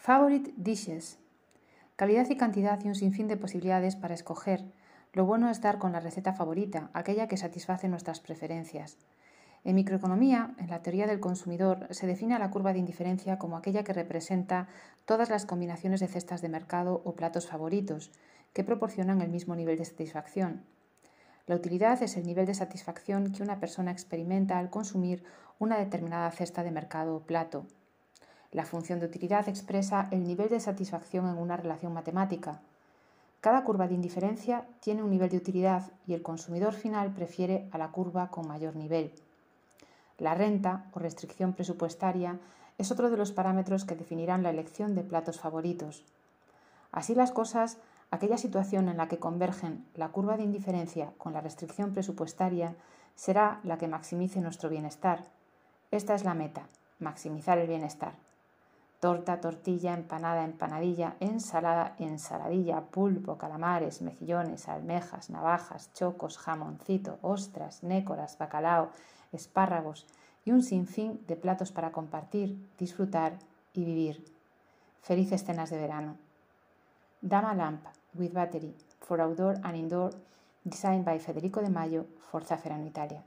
Favorite dishes. Calidad y cantidad y un sinfín de posibilidades para escoger. Lo bueno es dar con la receta favorita, aquella que satisface nuestras preferencias. En microeconomía, en la teoría del consumidor, se define a la curva de indiferencia como aquella que representa todas las combinaciones de cestas de mercado o platos favoritos, que proporcionan el mismo nivel de satisfacción. La utilidad es el nivel de satisfacción que una persona experimenta al consumir una determinada cesta de mercado o plato. La función de utilidad expresa el nivel de satisfacción en una relación matemática. Cada curva de indiferencia tiene un nivel de utilidad y el consumidor final prefiere a la curva con mayor nivel. La renta o restricción presupuestaria es otro de los parámetros que definirán la elección de platos favoritos. Así las cosas, aquella situación en la que convergen la curva de indiferencia con la restricción presupuestaria será la que maximice nuestro bienestar. Esta es la meta, maximizar el bienestar torta, tortilla, empanada, empanadilla, ensalada, ensaladilla, pulpo, calamares, mejillones, almejas, navajas, chocos, jamoncito, ostras, nécoras, bacalao, espárragos y un sinfín de platos para compartir, disfrutar y vivir. Felices cenas de verano. Dama Lamp with Battery for Outdoor and Indoor, designed by Federico de Mayo, Forza Ferrano Italia.